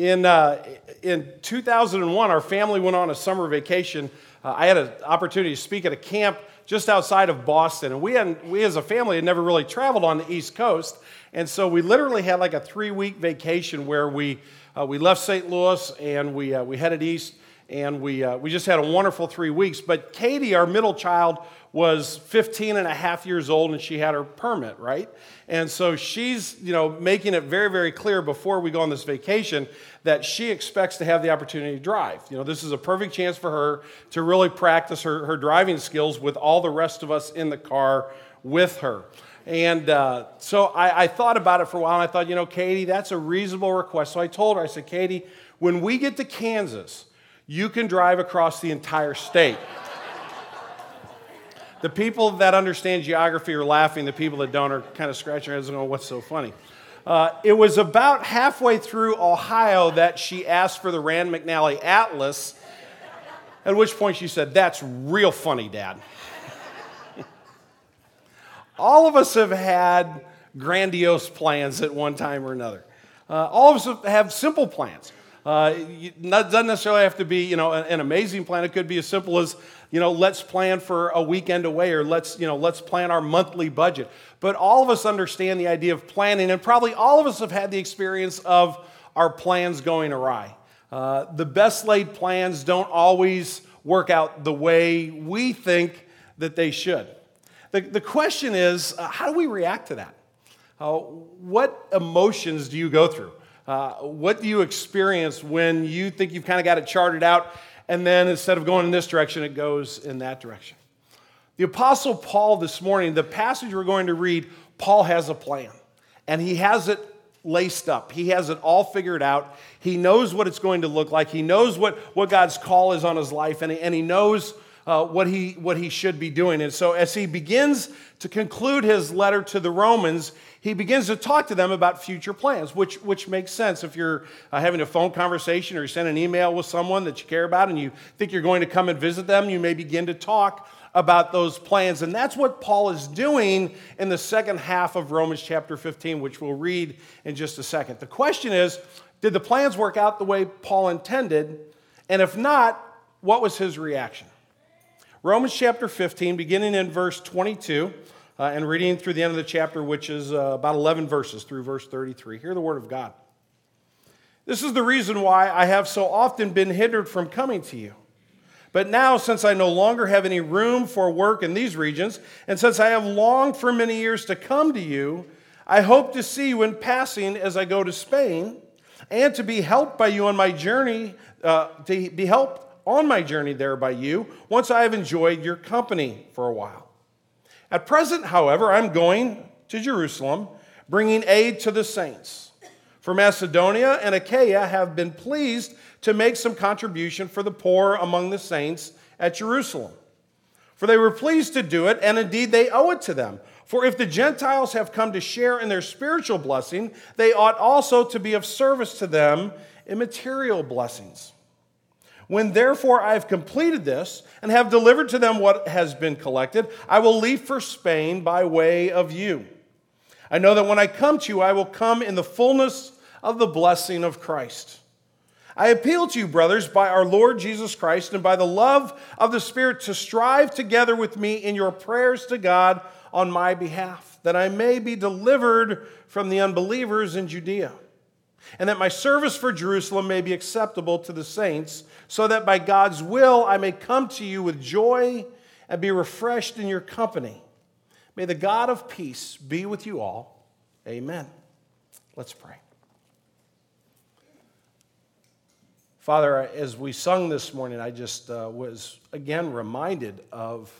In, uh, in 2001, our family went on a summer vacation. Uh, I had an opportunity to speak at a camp just outside of Boston. And we, had we, as a family, had never really traveled on the East Coast. And so we literally had like a three week vacation where we, uh, we left St. Louis and we, uh, we headed east. And we, uh, we just had a wonderful three weeks. But Katie, our middle child, was 15 and a half years old and she had her permit, right? And so she's, you know, making it very, very clear before we go on this vacation that she expects to have the opportunity to drive. You know, this is a perfect chance for her to really practice her, her driving skills with all the rest of us in the car with her. And uh, so I, I thought about it for a while and I thought, you know, Katie, that's a reasonable request. So I told her, I said, Katie, when we get to Kansas, you can drive across the entire state. The people that understand geography are laughing. The people that don't are kind of scratching their heads and going, What's so funny? Uh, it was about halfway through Ohio that she asked for the Rand McNally Atlas, at which point she said, That's real funny, Dad. all of us have had grandiose plans at one time or another. Uh, all of us have simple plans. Uh, it doesn't necessarily have to be, you know, an amazing plan. It could be as simple as, you know, let's plan for a weekend away or let's, you know, let's plan our monthly budget. But all of us understand the idea of planning, and probably all of us have had the experience of our plans going awry. Uh, the best laid plans don't always work out the way we think that they should. The, the question is, uh, how do we react to that? Uh, what emotions do you go through? Uh, what do you experience when you think you've kind of got it charted out, and then instead of going in this direction, it goes in that direction? The Apostle Paul this morning, the passage we're going to read, Paul has a plan, and he has it laced up. He has it all figured out. He knows what it's going to look like. He knows what, what God's call is on his life, and he, and he knows uh, what, he, what he should be doing. And so, as he begins to conclude his letter to the Romans, he begins to talk to them about future plans, which, which makes sense if you're uh, having a phone conversation or you send an email with someone that you care about and you think you're going to come and visit them, you may begin to talk about those plans. And that's what Paul is doing in the second half of Romans chapter 15, which we'll read in just a second. The question is did the plans work out the way Paul intended? And if not, what was his reaction? Romans chapter 15, beginning in verse 22 uh, and reading through the end of the chapter, which is uh, about 11 verses through verse 33. Hear the word of God. This is the reason why I have so often been hindered from coming to you. But now, since I no longer have any room for work in these regions, and since I have longed for many years to come to you, I hope to see you in passing as I go to Spain, and to be helped by you on my journey, uh, to be helped on my journey there by you, once I have enjoyed your company for a while. At present, however, I'm going to Jerusalem, bringing aid to the saints. For Macedonia and Achaia have been pleased to make some contribution for the poor among the saints at Jerusalem. For they were pleased to do it, and indeed they owe it to them. For if the Gentiles have come to share in their spiritual blessing, they ought also to be of service to them in material blessings. When therefore I have completed this and have delivered to them what has been collected, I will leave for Spain by way of you. I know that when I come to you, I will come in the fullness of the blessing of Christ. I appeal to you, brothers, by our Lord Jesus Christ and by the love of the Spirit, to strive together with me in your prayers to God on my behalf, that I may be delivered from the unbelievers in Judea and that my service for Jerusalem may be acceptable to the saints, so that by God's will I may come to you with joy and be refreshed in your company. May the God of peace be with you all. Amen. Let's pray. Father, as we sung this morning, I just uh, was again reminded of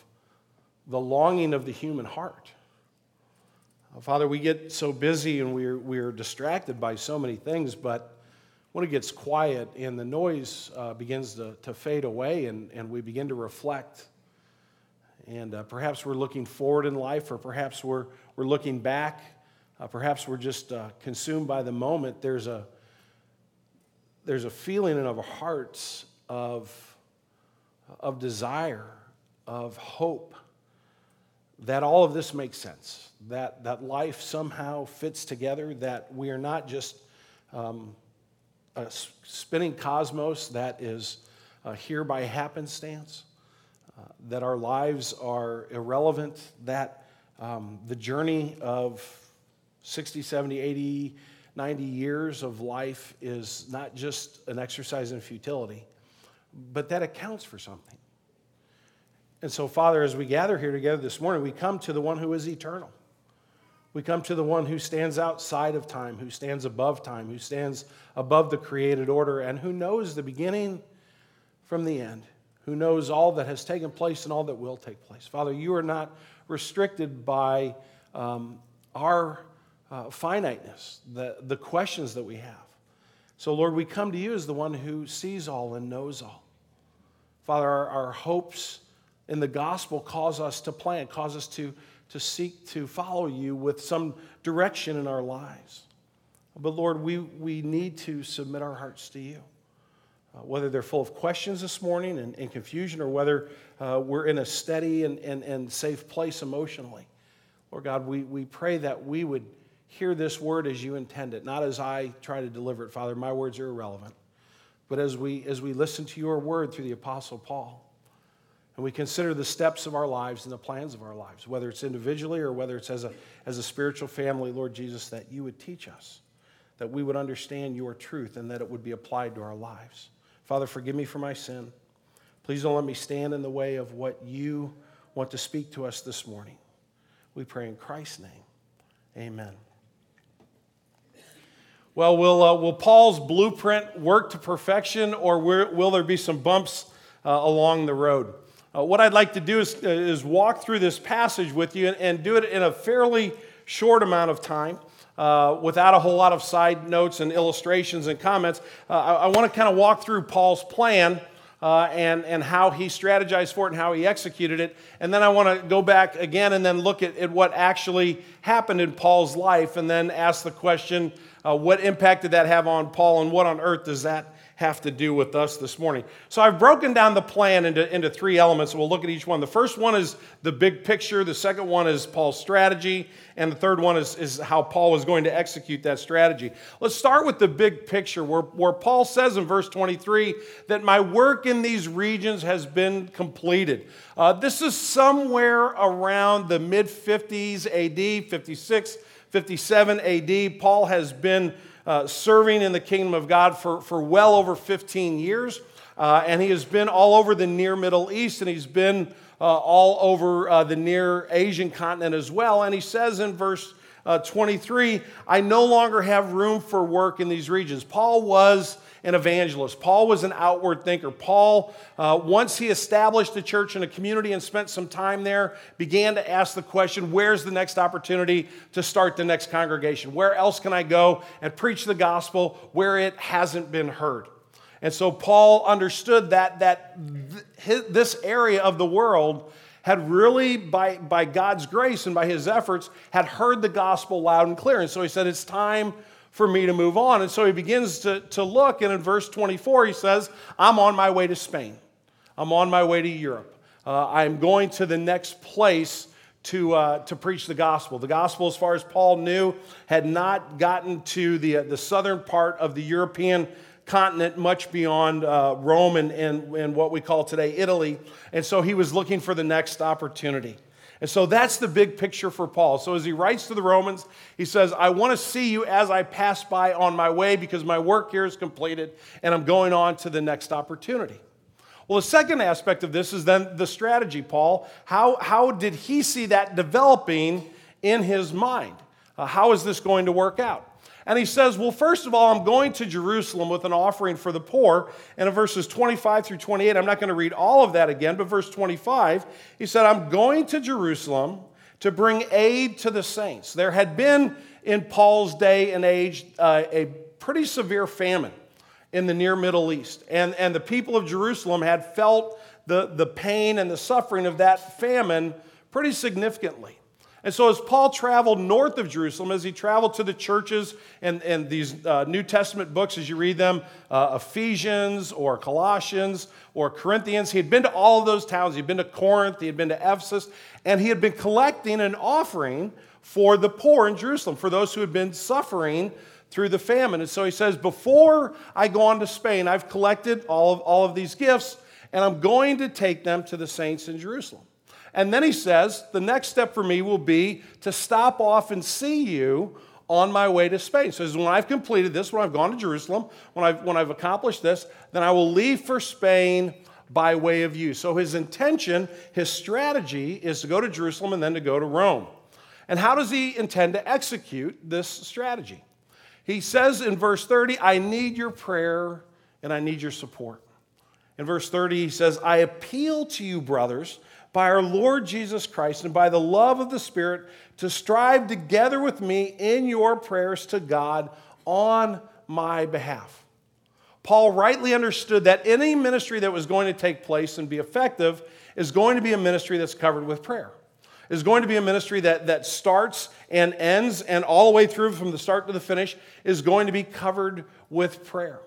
the longing of the human heart. Father, we get so busy and we're, we're distracted by so many things, but when it gets quiet and the noise uh, begins to, to fade away and, and we begin to reflect, and uh, perhaps we're looking forward in life, or perhaps we're, we're looking back, uh, perhaps we're just uh, consumed by the moment, there's a, there's a feeling in our hearts of, of desire, of hope that all of this makes sense, that, that life somehow fits together, that we are not just um, a spinning cosmos that is uh, here by happenstance, uh, that our lives are irrelevant, that um, the journey of 60, 70, 80, 90 years of life is not just an exercise in futility, but that accounts for something. And so, Father, as we gather here together this morning, we come to the one who is eternal. We come to the one who stands outside of time, who stands above time, who stands above the created order, and who knows the beginning from the end, who knows all that has taken place and all that will take place. Father, you are not restricted by um, our uh, finiteness, the, the questions that we have. So, Lord, we come to you as the one who sees all and knows all. Father, our, our hopes in the gospel cause us to plan, cause us to to seek to follow you with some direction in our lives. But Lord, we, we need to submit our hearts to you. Uh, whether they're full of questions this morning and, and confusion, or whether uh, we're in a steady and, and, and safe place emotionally. Lord God, we, we pray that we would hear this word as you intend it, not as I try to deliver it, Father. My words are irrelevant. But as we, as we listen to your word through the Apostle Paul, and we consider the steps of our lives and the plans of our lives, whether it's individually or whether it's as a, as a spiritual family, Lord Jesus, that you would teach us, that we would understand your truth, and that it would be applied to our lives. Father, forgive me for my sin. Please don't let me stand in the way of what you want to speak to us this morning. We pray in Christ's name. Amen. Well, will, uh, will Paul's blueprint work to perfection, or will, there be some bumps uh, along the road? Uh, what I'd like to do is, uh, is walk through this passage with you and, and, do it in a fairly short amount of time. Uh, without a whole lot of side notes and illustrations and comments, uh, I, I want to kind of walk through Paul's plan uh, and, and how he strategized for it and how he executed it. And then I want to go back again and then look at, at what actually happened in Paul's life and then ask the question uh, what impact did that have on Paul and what on earth does that have to do with us this morning. So I've broken down the plan into, into three elements. We'll look at each one. The first one is the big picture, the second one is Paul's strategy, and the third one is, is how Paul was going to execute that strategy. Let's start with the big picture, where, where Paul says in verse 23 that my work in these regions has been completed. Uh, this is somewhere around the mid 50s AD, 56, 57 AD. Paul has been uh, serving in the kingdom of God for, for well over 15 years. Uh, and he has been all over the near Middle East and he's been uh, all over uh, the near Asian continent as well. And he says in verse uh, 23, I no longer have room for work in these regions. Paul was an evangelist. Paul was an outward thinker. Paul, uh, once he established a church in a community and spent some time there, began to ask the question where's the next opportunity to start the next congregation? Where else can I go and preach the gospel where it hasn't been heard? And so Paul understood that, that th- this area of the world had really, by, by God's grace and by his efforts, had heard the gospel loud and clear. And so he said, It's time for me to move on. And so he begins to, to look, and in verse 24, he says, I'm on my way to Spain. I'm on my way to Europe. Uh, I'm going to the next place to, uh, to preach the gospel. The gospel, as far as Paul knew, had not gotten to the, uh, the southern part of the European continent, much beyond uh, Rome and, and, and what we call today Italy. And so he was looking for the next opportunity. And so that's the big picture for Paul. So as he writes to the Romans, he says, I want to see you as I pass by on my way because my work here is completed and I'm going on to the next opportunity. Well, the second aspect of this is then the strategy, Paul. How, how did he see that developing in his mind? Uh, how is this going to work out? And he says, Well, first of all, I'm going to Jerusalem with an offering for the poor. And in verses 25 through 28, I'm not going to read all of that again, but verse 25, he said, I'm going to Jerusalem to bring aid to the saints. There had been in Paul's day and age uh, a pretty severe famine in the near Middle East. And, and the people of Jerusalem had felt the, the pain and the suffering of that famine pretty significantly. And so, as Paul traveled north of Jerusalem, as he traveled to the churches and, and these uh, New Testament books, as you read them, uh, Ephesians or Colossians or Corinthians, he had been to all of those towns. He had been to Corinth, he had been to Ephesus, and he had been collecting an offering for the poor in Jerusalem, for those who had been suffering through the famine. And so he says, Before I go on to Spain, I've collected all of, all of these gifts, and I'm going to take them to the saints in Jerusalem. And then he says, The next step for me will be to stop off and see you on my way to Spain. So when I've completed this, when I've gone to Jerusalem, when I've, when I've accomplished this, then I will leave for Spain by way of you. So his intention, his strategy is to go to Jerusalem and then to go to Rome. And how does he intend to execute this strategy? He says in verse 30, I need your prayer and I need your support. In verse 30, he says, I appeal to you, brothers, by our Lord Jesus Christ and by the love of the Spirit, to strive together with me in your prayers to God on my behalf. Paul rightly understood that any ministry that was going to take place and be effective is going to be a ministry that's covered with prayer is going to be a ministry that, that starts and ends, and all the way through from the start to the finish is going to be covered with prayer.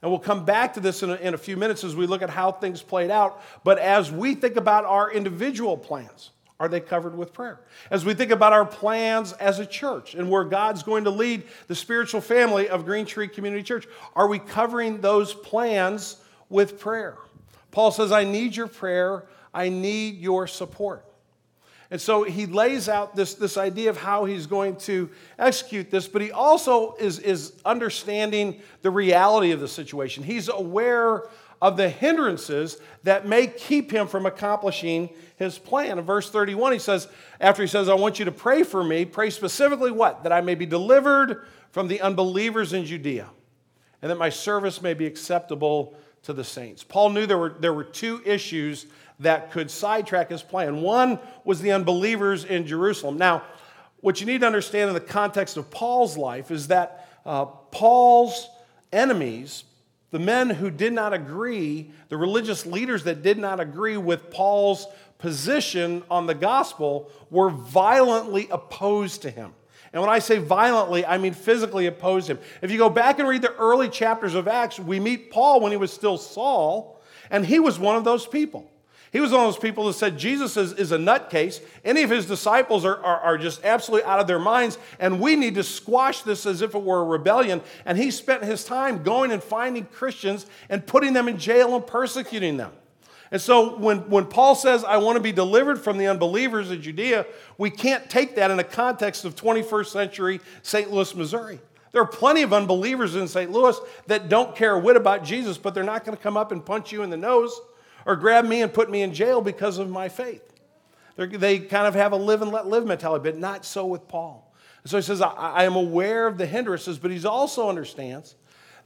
And we'll come back to this in a, in a few minutes as we look at how things played out. But as we think about our individual plans, are they covered with prayer? As we think about our plans as a church and where God's going to lead the spiritual family of Green Tree Community Church, are we covering those plans with prayer? Paul says, I need your prayer, I need your support. And so he lays out this, this idea of how he's going to execute this, but he also is, is understanding the reality of the situation. He's aware of the hindrances that may keep him from accomplishing his plan. In verse 31, he says, after he says, I want you to pray for me, pray specifically what? That I may be delivered from the unbelievers in Judea, and that my service may be acceptable to the saints. Paul knew there were, there were two issues that could sidetrack his plan. One was the unbelievers in Jerusalem. Now, what you need to understand in the context of Paul's life is that uh, Paul's enemies, the men who did not agree, the religious leaders that did not agree with Paul's position on the gospel, were violently opposed to him. And when I say violently, I mean physically opposed him. If you go back and read the early chapters of Acts, we meet Paul when he was still Saul, and he was one of those people. He was one of those people that said Jesus is, is a nutcase. Any of his disciples are, are, are, just absolutely out of their minds, and we need to squash this as if it were a rebellion. And he spent his time going and finding Christians and putting them in jail and persecuting them. And so when, when Paul says, I want to be delivered from the unbelievers in Judea, we can't take that in a context of 21st century St. Louis, Missouri. There are plenty of unbelievers in St. Louis that don't care a whit about Jesus, but they're not going to come up and punch you in the nose or grab me and put me in jail because of my faith. They're, they kind of have a live and let live mentality, but not so with Paul. So he says, I, I am aware of the hindrances, but he also understands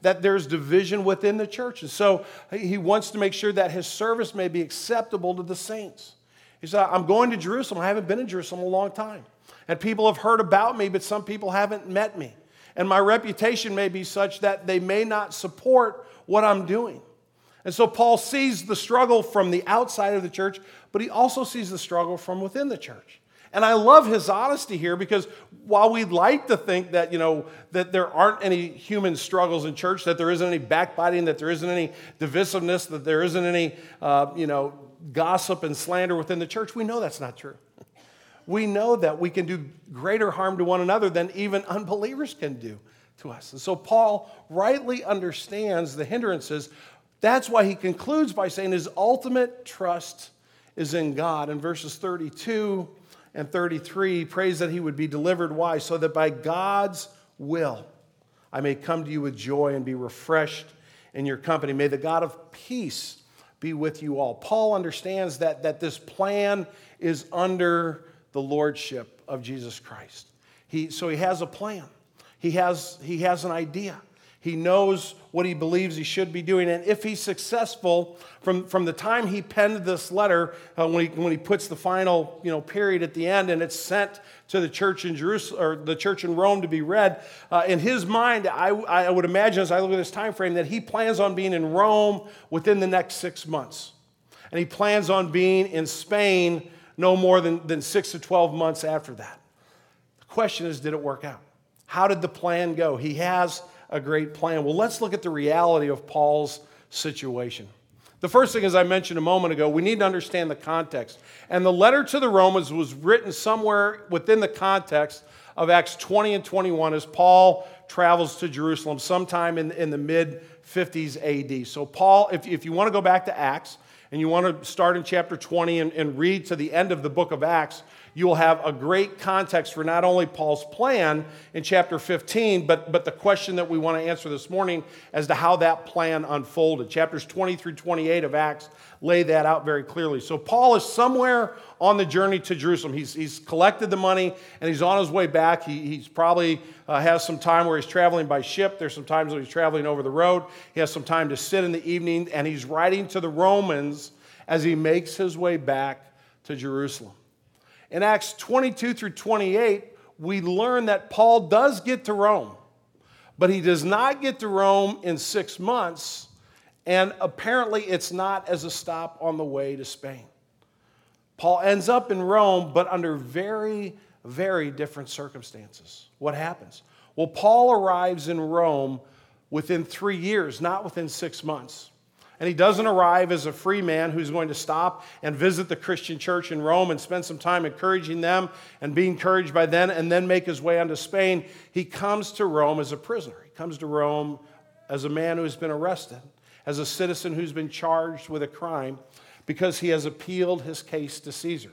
that there's division within the church. And so he wants to make sure that his service may be acceptable to the saints. He said, I'm going to Jerusalem. I haven't been in Jerusalem a long time. And people have heard about me, but some people haven't met me. And my reputation may be such that they may not support what I'm doing. And so Paul sees the struggle from the outside of the church, but he also sees the struggle from within the church. And I love his honesty here because while we'd like to think that, you know, that there aren't any human struggles in church, that there isn't any backbiting, that there isn't any divisiveness, that there isn't any, uh, you know, gossip and slander within the church, we know that's not true. We know that we can do greater harm to one another than even unbelievers can do to us. And so Paul rightly understands the hindrances, that's why he concludes by saying his ultimate trust is in God. In verses 32 and 33, he prays that he would be delivered. Why? So that by God's will I may come to you with joy and be refreshed in your company. May the God of peace be with you all. Paul understands that, that this plan is under the lordship of Jesus Christ. He, so he has a plan, he has, he has an idea. He knows what he believes he should be doing. And if he's successful, from, from the time he penned this letter, uh, when, he, when he puts the final you know, period at the end and it's sent to the church in Jerusalem or the church in Rome to be read, uh, in his mind, I, I would imagine as I look at this time frame that he plans on being in Rome within the next six months. And he plans on being in Spain no more than, than six to 12 months after that. The question is, did it work out? How did the plan go? He has a great plan. Well, let's look at the reality of Paul's situation. The first thing, as I mentioned a moment ago, we need to understand the context. And the letter to the Romans was written somewhere within the context of Acts 20 and 21 as Paul travels to Jerusalem sometime in, in the mid 50s AD. So, Paul, if, if you want to go back to Acts and you want to start in chapter 20 and, and read to the end of the book of Acts, you will have a great context for not only Paul's plan in chapter 15, but, but the question that we want to answer this morning as to how that plan unfolded. Chapters 20 through 28 of Acts lay that out very clearly. So, Paul is somewhere on the journey to Jerusalem. He's, he's collected the money and he's on his way back. He, he's probably uh, has some time where he's traveling by ship. There's some times when he's traveling over the road. He has some time to sit in the evening, and he's writing to the Romans as he makes his way back to Jerusalem. In Acts 22 through 28, we learn that Paul does get to Rome, but he does not get to Rome in six months, and apparently it's not as a stop on the way to Spain. Paul ends up in Rome, but under very, very different circumstances. What happens? Well, Paul arrives in Rome within three years, not within six months. And he doesn't arrive as a free man who's going to stop and visit the Christian church in Rome and spend some time encouraging them and be encouraged by them and then make his way onto Spain. He comes to Rome as a prisoner. He comes to Rome as a man who has been arrested, as a citizen who's been charged with a crime because he has appealed his case to Caesar.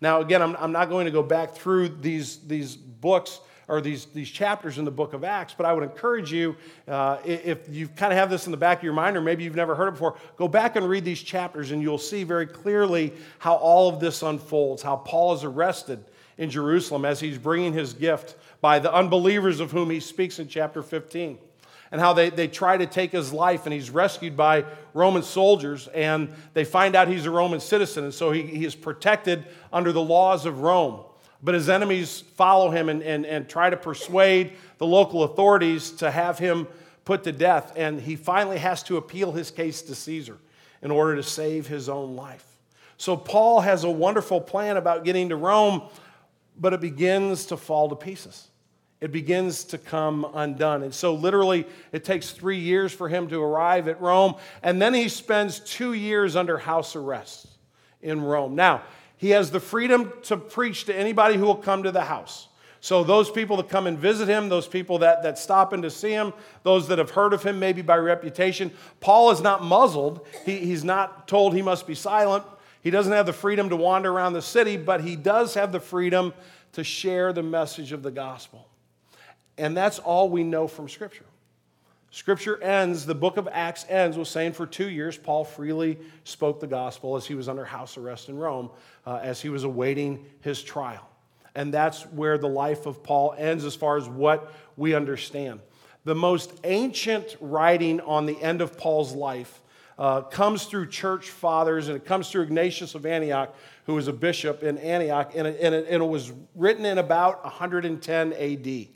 Now, again, I'm, I'm not going to go back through these, these books or these, these chapters in the book of Acts, but I would encourage you, uh, if you kind of have this in the back of your mind, or maybe you've never heard it before, go back and read these chapters, and you'll see very clearly how all of this unfolds, how Paul is arrested in Jerusalem as he's bringing his gift by the unbelievers of whom he speaks in chapter 15 and how they, they try to take his life, and he's rescued by Roman soldiers, and they find out he's a Roman citizen, and so he, he is protected under the laws of Rome. But his enemies follow him and, and, and try to persuade the local authorities to have him put to death. And he finally has to appeal his case to Caesar in order to save his own life. So Paul has a wonderful plan about getting to Rome, but it begins to fall to pieces. It begins to come undone. And so, literally, it takes three years for him to arrive at Rome. And then he spends two years under house arrest in Rome. Now, he has the freedom to preach to anybody who will come to the house. So, those people that come and visit him, those people that, that stop in to see him, those that have heard of him maybe by reputation, Paul is not muzzled. He, he's not told he must be silent. He doesn't have the freedom to wander around the city, but he does have the freedom to share the message of the gospel. And that's all we know from Scripture. Scripture ends, the book of Acts ends with saying for two years, Paul freely spoke the gospel as he was under house arrest in Rome, uh, as he was awaiting his trial. And that's where the life of Paul ends as far as what we understand. The most ancient writing on the end of Paul's life uh, comes through church fathers, and it comes through Ignatius of Antioch, who was a bishop in Antioch, and it, and it, and it was written in about 110 AD.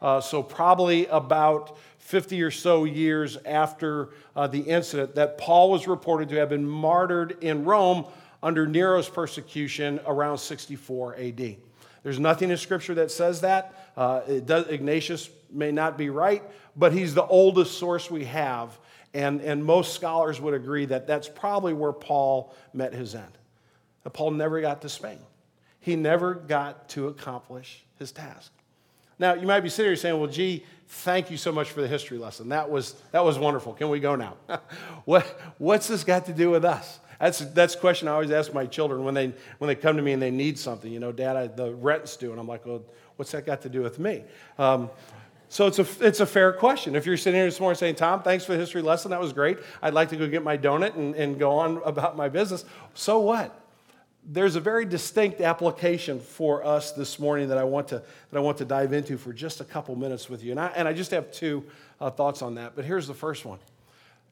Uh, so, probably about 50 or so years after uh, the incident, that Paul was reported to have been martyred in Rome under Nero's persecution around 64 AD. There's nothing in Scripture that says that. Uh, does, Ignatius may not be right, but he's the oldest source we have. And, and most scholars would agree that that's probably where Paul met his end. That Paul never got to Spain, he never got to accomplish his task. Now, you might be sitting here saying, well, gee, thank you so much for the history lesson. That was, that was wonderful. Can we go now? what, what's this got to do with us? That's, that's a question I always ask my children when they, when they come to me and they need something. You know, Dad, I, the rent's due. And I'm like, well, what's that got to do with me? Um, so it's a, it's a fair question. If you're sitting here this morning saying, Tom, thanks for the history lesson, that was great. I'd like to go get my donut and, and go on about my business. So what? There's a very distinct application for us this morning that I want to, that I want to dive into for just a couple minutes with you. And I, and I just have two uh, thoughts on that. But here's the first one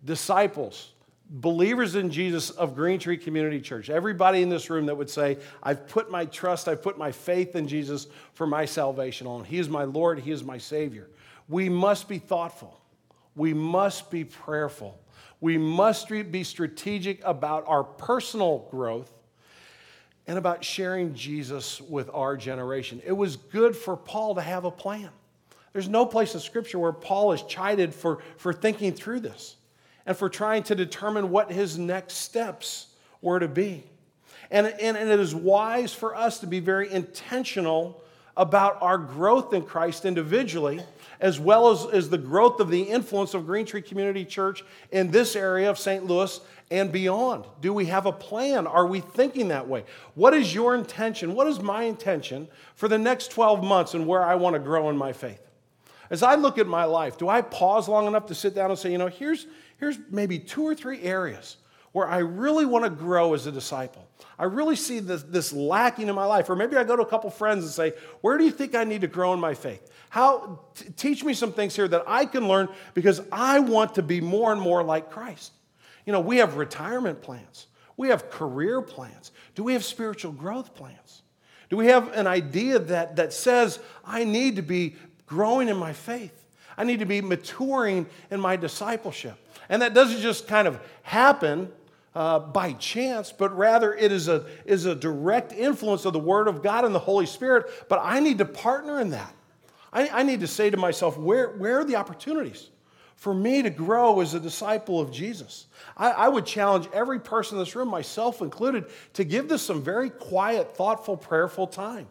Disciples, believers in Jesus of Green Tree Community Church, everybody in this room that would say, I've put my trust, I've put my faith in Jesus for my salvation alone. He is my Lord, He is my Savior. We must be thoughtful, we must be prayerful, we must be strategic about our personal growth and about sharing Jesus with our generation. It was good for Paul to have a plan. There's no place in Scripture where Paul is chided for, for thinking through this and for trying to determine what his next steps were to be. And, and, and it is wise for us to be very intentional about our growth in Christ individually as well as, as the growth of the influence of Green Tree Community Church in this area of St. Louis and beyond? Do we have a plan? Are we thinking that way? What is your intention? What is my intention for the next 12 months and where I want to grow in my faith? As I look at my life, do I pause long enough to sit down and say, you know, here's, here's maybe two or three areas where I really want to grow as a disciple? I really see this, this lacking in my life. Or maybe I go to a couple friends and say, Where do you think I need to grow in my faith? How, t- teach me some things here that I can learn because I want to be more and more like Christ. You know, we have retirement plans, we have career plans. Do we have spiritual growth plans? Do we have an idea that, that says, I need to be growing in my faith? I need to be maturing in my discipleship. And that doesn't just kind of happen uh, by chance, but rather it is a, is a direct influence of the Word of God and the Holy Spirit. But I need to partner in that. I, I need to say to myself, where, where are the opportunities for me to grow as a disciple of Jesus? I, I would challenge every person in this room, myself included, to give this some very quiet, thoughtful, prayerful time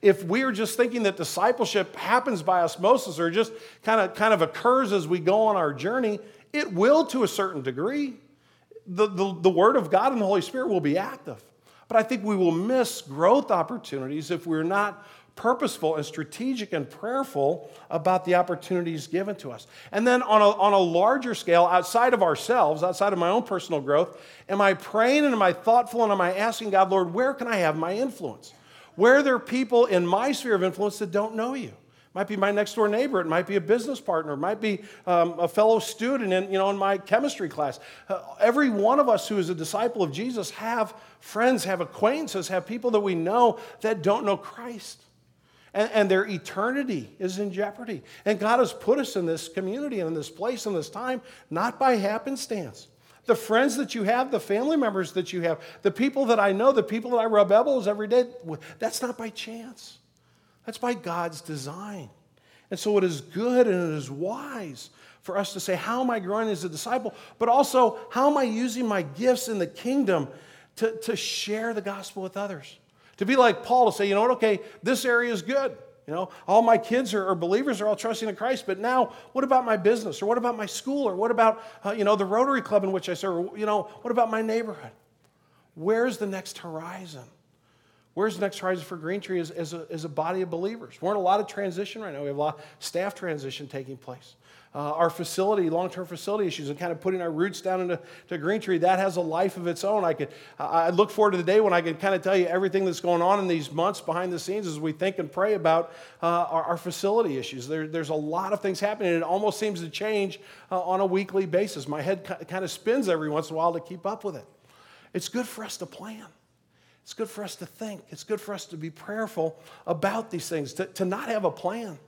if we are just thinking that discipleship happens by osmosis or just kind of, kind of occurs as we go on our journey, it will to a certain degree the, the, the Word of God and the Holy Spirit will be active. But I think we will miss growth opportunities if we're not purposeful and strategic and prayerful about the opportunities given to us. And then on a, on a larger scale, outside of ourselves, outside of my own personal growth, am I praying and am I thoughtful and am I asking God, Lord, where can I have my influence? Where are there people in my sphere of influence that don't know you? Might be my next door neighbor. It might be a business partner. It might be um, a fellow student in, you know, in my chemistry class. Uh, every one of us who is a disciple of Jesus have friends, have acquaintances, have people that we know that don't know Christ. And, and their eternity is in jeopardy. And God has put us in this community and in this place and this time, not by happenstance. The friends that you have, the family members that you have, the people that I know, the people that I rub elbows every day, that's not by chance. That's by God's design. And so it is good and it is wise for us to say, How am I growing as a disciple? But also, how am I using my gifts in the kingdom to, to share the gospel with others? To be like Paul, to say, You know what, okay, this area is good. You know, all my kids are, are, believers, are all trusting in Christ, but now what about my business? Or what about my school? Or what about, uh, you know, the Rotary Club in which I serve? Or, you know, what about my neighborhood? Where's the next horizon? Where's next horizon for Green Tree as, as, a, as a body of believers? We're in a lot of transition right now. We have a lot of staff transition taking place. Uh, our facility, long-term facility issues, and kind of putting our roots down into to Green Tree, that has a life of its own. I could, I look forward to the day when I can kind of tell you everything that's going on in these months behind the scenes as we think and pray about uh, our, our, facility issues. There, there's a lot of things happening, and it almost seems to change uh, on a weekly basis. My head kind of spins every once in a while to keep up with it. It's good for us to plan. It's good for us to think. It's good for us to be prayerful about these things. To, to not have a plan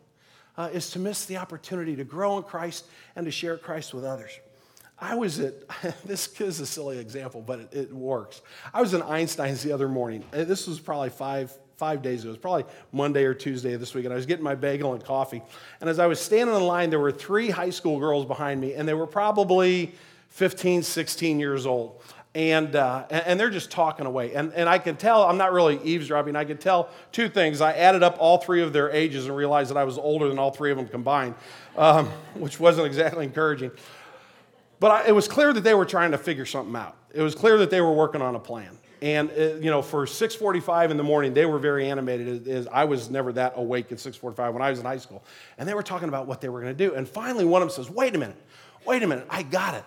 uh, is to miss the opportunity to grow in Christ and to share Christ with others. I was at, this is a silly example, but it, it works. I was in Einstein's the other morning. Uh, this was probably five, five days ago. It was probably Monday or Tuesday of this week, and I was getting my bagel and coffee. And as I was standing in line, there were three high school girls behind me, and they were probably 15, 16 years old and, uh, and they're just talking away. And, and I can tell, I'm not really eavesdropping, I can tell two things. I added up all three of their ages and realized that I was older than all three of them combined, um, which wasn't exactly encouraging. But I, it was clear that they were trying to figure something out. It was clear that they were working on a plan. And uh, you know, for 6:45 in the morning, they were very animated. As I was never that awake at 6:45 when I was in high school, and they were talking about what they were going to do. And finally, one of them says, "Wait a minute, wait a minute, I got it.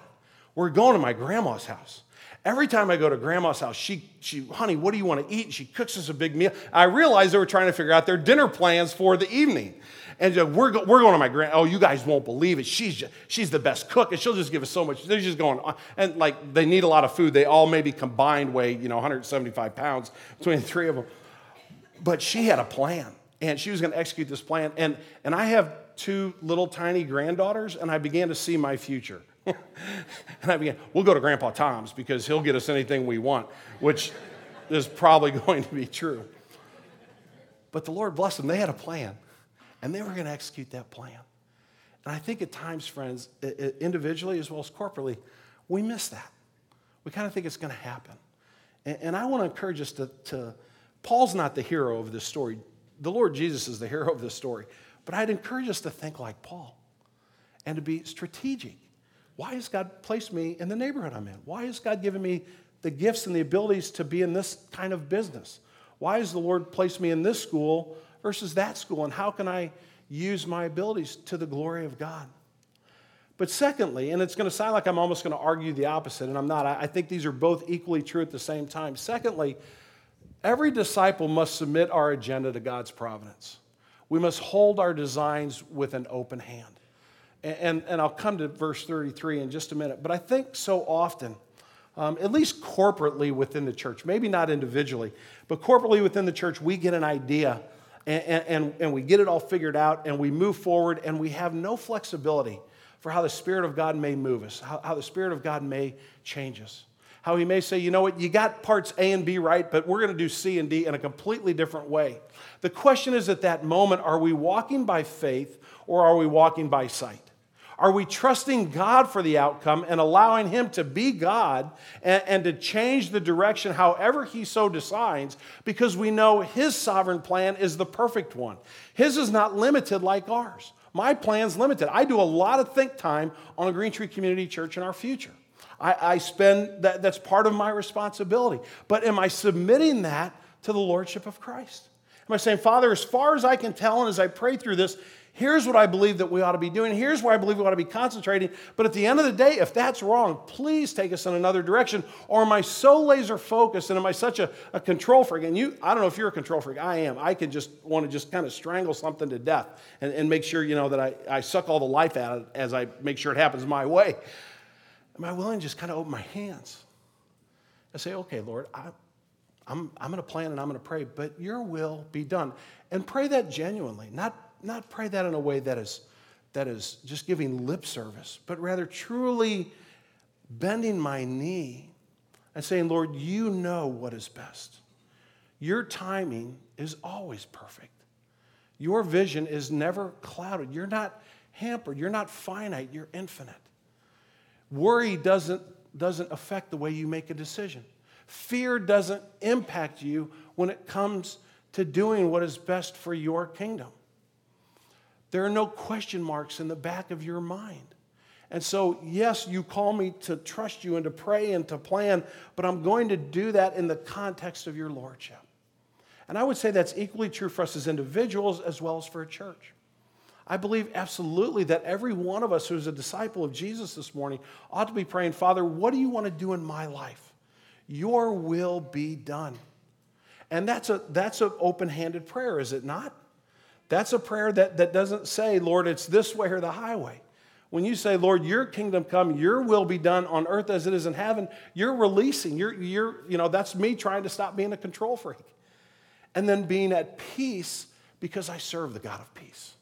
We're going to my grandma's house." Every time I go to grandma's house, she, she, honey, what do you want to eat? And She cooks us a big meal. I realized they were trying to figure out their dinner plans for the evening. And we're, go, we're going to my grand, oh, you guys won't believe it. She's, just, she's the best cook, and she'll just give us so much. They're just going, on. and like they need a lot of food. They all maybe combined weigh, you know, 175 pounds between the three of them. But she had a plan, and she was going to execute this plan. And, and I have two little tiny granddaughters, and I began to see my future. And I began, we'll go to Grandpa Tom's because he'll get us anything we want, which is probably going to be true. But the Lord blessed them. They had a plan, and they were going to execute that plan. And I think at times, friends, individually as well as corporately, we miss that. We kind of think it's going to happen. And I want to encourage us to, to, Paul's not the hero of this story. The Lord Jesus is the hero of this story. But I'd encourage us to think like Paul and to be strategic. Why has God placed me in the neighborhood I'm in? Why has God given me the gifts and the abilities to be in this kind of business? Why has the Lord placed me in this school versus that school? And how can I use my abilities to the glory of God? But secondly, and it's going to sound like I'm almost going to argue the opposite, and I'm not. I think these are both equally true at the same time. Secondly, every disciple must submit our agenda to God's providence. We must hold our designs with an open hand. And, and, I'll come to verse 33 in just a minute. But I think so often, um, at least corporately within the church, maybe not individually, but corporately within the church, we get an idea and, and, and we get it all figured out and we move forward and we have no flexibility for how the Spirit of God may move us, how, how the Spirit of God may change us. How He may say, you know what, you got parts A and B right, but we're going to do C and D in a completely different way. The question is at that moment are we walking by faith or are we walking by sight? Are we trusting God for the outcome and allowing Him to be God and, and, to change the direction however He so designs because we know His sovereign plan is the perfect one? His is not limited like ours. My plan's limited. I do a lot of think time on Green Tree Community Church in our future. I, I spend that, that's part of my responsibility. But am I submitting that to the Lordship of Christ? Am I saying, Father, as far as I can tell, and as I pray through this, Here's what I believe that we ought to be doing. Here's where I believe we ought to be concentrating. But at the end of the day, if that's wrong, please take us in another direction. Or am I so laser focused and am I such a, a control freak? And you, I don't know if you're a control freak. I am. I can just want to just kind of strangle something to death and, and make sure, you know, that I, I suck all the life out of it as I make sure it happens my way. Am I willing to just kind of open my hands and say, okay, Lord, I, I'm, I'm going to plan and I'm going to pray, but your will be done. And pray that genuinely, not not pray that in a way that is, that is just giving lip service, but rather truly bending my knee and saying, Lord, you know what is best. Your timing is always perfect. Your vision is never clouded. You're not hampered. You're not finite. You're infinite. Worry doesn't, doesn't affect the way you make a decision. Fear doesn't impact you when it comes to doing what is best for your kingdom. There are no question marks in the back of your mind. And so, yes, you call me to trust you and to pray and to plan, but I'm going to do that in the context of your lordship. And I would say that's equally true for us as individuals as well as for a church. I believe absolutely that every one of us who's a disciple of Jesus this morning ought to be praying, Father, what do you want to do in my life? Your will be done. And that's a that's an open-handed prayer, is it not? That's a prayer that, that doesn't say, Lord, it's this way or the highway. When you say, Lord, your kingdom come, your will be done on earth as it is in heaven, you're releasing. You're, you're, you know, that's me trying to stop being a control freak. And then being at peace because I serve the God of peace.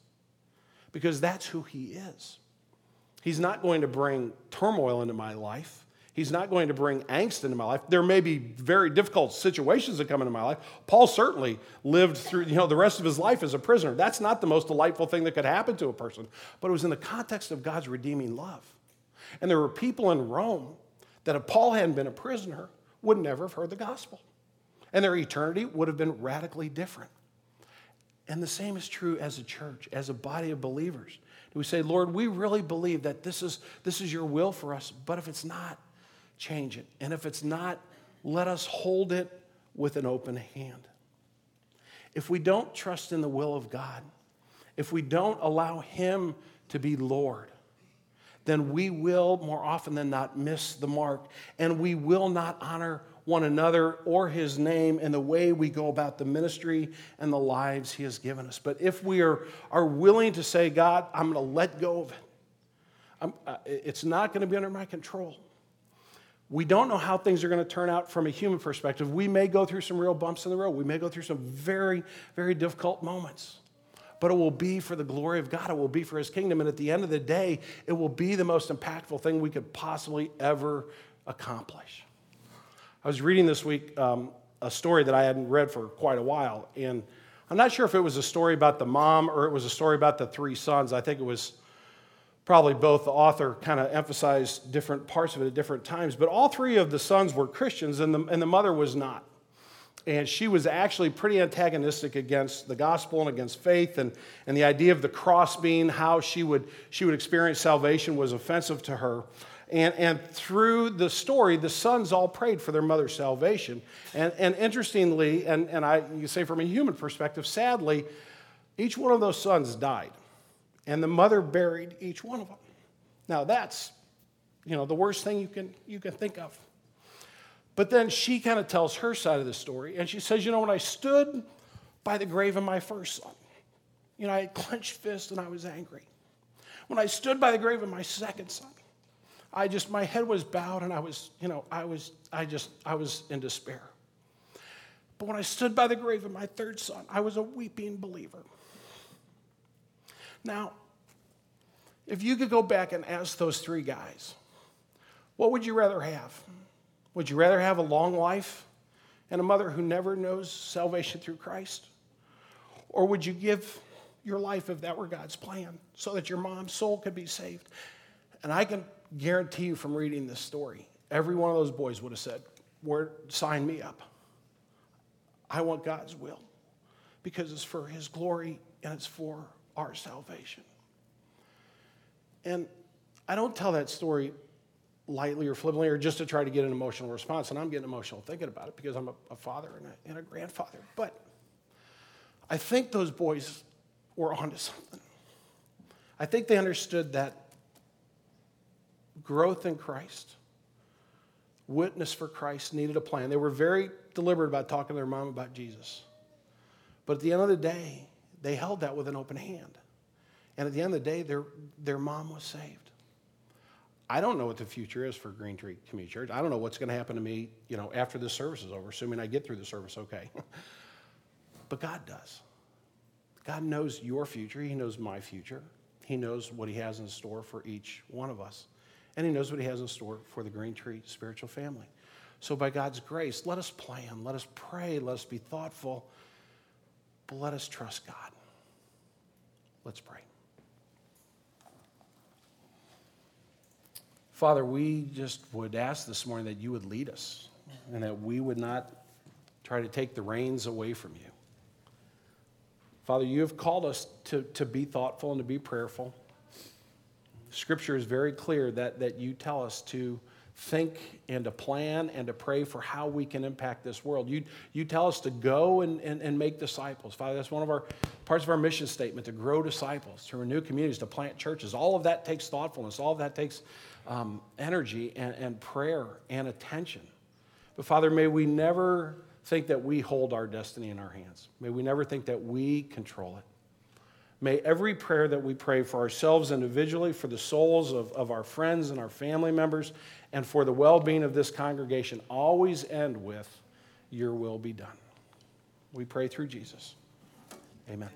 Because that's who he is. He's not going to bring turmoil into my life. He's not going to bring angst into my life. There may be very difficult situations that come into my life. Paul certainly lived through, you know, the rest of his life as a prisoner. That's not the most delightful thing that could happen to a person, but it was in the context of God's redeeming love. And there were people in Rome that if Paul hadn't been a prisoner, would never have heard the gospel. And their eternity would have been radically different. And the same is true as a church, as a body of believers. We say, Lord, we really believe that this is, this is your will for us, but if it's not, change it. And if it's not, let us hold it with an open hand. If we don't trust in the will of God, if we don't allow Him to be Lord, then we will more often than not miss the mark and we will not honor one another or His name in the way we go about the ministry and the lives He has given us. But if we are, are willing to say, God, I'm going to let go of it, uh, it's not going to be under my control. We don't know how things are going to turn out from a human perspective. We may go through some real bumps in the road. We may go through some very, very difficult moments. But it will be for the glory of God. It will be for His kingdom. And at the end of the day, it will be the most impactful thing we could possibly ever accomplish. I was reading this week um, a story that I hadn't read for quite a while. And I'm not sure if it was a story about the mom or it was a story about the three sons. I think it was probably both the author kind of emphasized different parts of it at different times, but all three of the sons were Christians and the, and the mother was not. and she was actually pretty antagonistic against the gospel and against faith and, and the idea of the cross being how she would, she would experience salvation was offensive to her. And, and through the story the sons all prayed for their mother's salvation. And, and interestingly and, and i you say from a human perspective sadly each one of those sons died and the mother buried each one of them now that's you know the worst thing you can you can think of but then she kind of tells her side of the story, and she says, You know, when I stood by the grave of my first son, you know, I had clenched fists and I was angry. When I stood by the grave of my second son, I just, my head was bowed and I was, you know, I was, I just, I was in despair. But when I stood by the grave of my third son, I was a weeping believer. Now, if you could go back and ask those three guys, what would you rather have? Would you rather have a long life and a mother who never knows salvation through Christ? Or would you give your life if that were God's plan so that your mom's soul could be saved? And I can guarantee you from reading this story, every one of those boys would have said, Sign me up. I want God's will because it's for His glory and it's for our salvation. And I don't tell that story lightly or flippantly or just to try to get an emotional response. And I'm getting emotional thinking about it because I'm a, a father and a, and a, grandfather. But I think those boys were onto something. I think they understood that growth in Christ, witness for Christ needed a plan. They were very deliberate about talking to their mom about Jesus. But at the end of the day, they held that with an open hand. And at the end of the day, their, their mom was saved. I don't know what the future is for Green Tree Community Church. I don't know what's going to happen to me, you know, after this service is over, assuming I get through the service okay. but God does. God knows your future. He knows my future. He knows what He has in store for each one of us. And He knows what He has in store for the Green Tree spiritual family. So, by God's grace, let us plan, let us pray, let us be thoughtful, but let us trust God. Let's pray. Father, we just would ask this morning that you would lead us and that we would not try to take the reins away from you. Father, you have called us to, to be thoughtful and to be prayerful. Scripture is very clear that, that you tell us to think and to plan and to pray for how we can impact this world. You, you tell us to go and, and, and make disciples. Father, that's one of our parts of our mission statement to grow disciples, to renew communities, to plant churches. All of that takes thoughtfulness, all of that takes um, energy and, and prayer and attention. But Father, may we never think that we hold our destiny in our hands. May we never think that we control it. May every prayer that we pray for ourselves individually, for the souls of, of our friends and our family members, and for the well being of this congregation always end with, Your will be done. We pray through Jesus. Amen.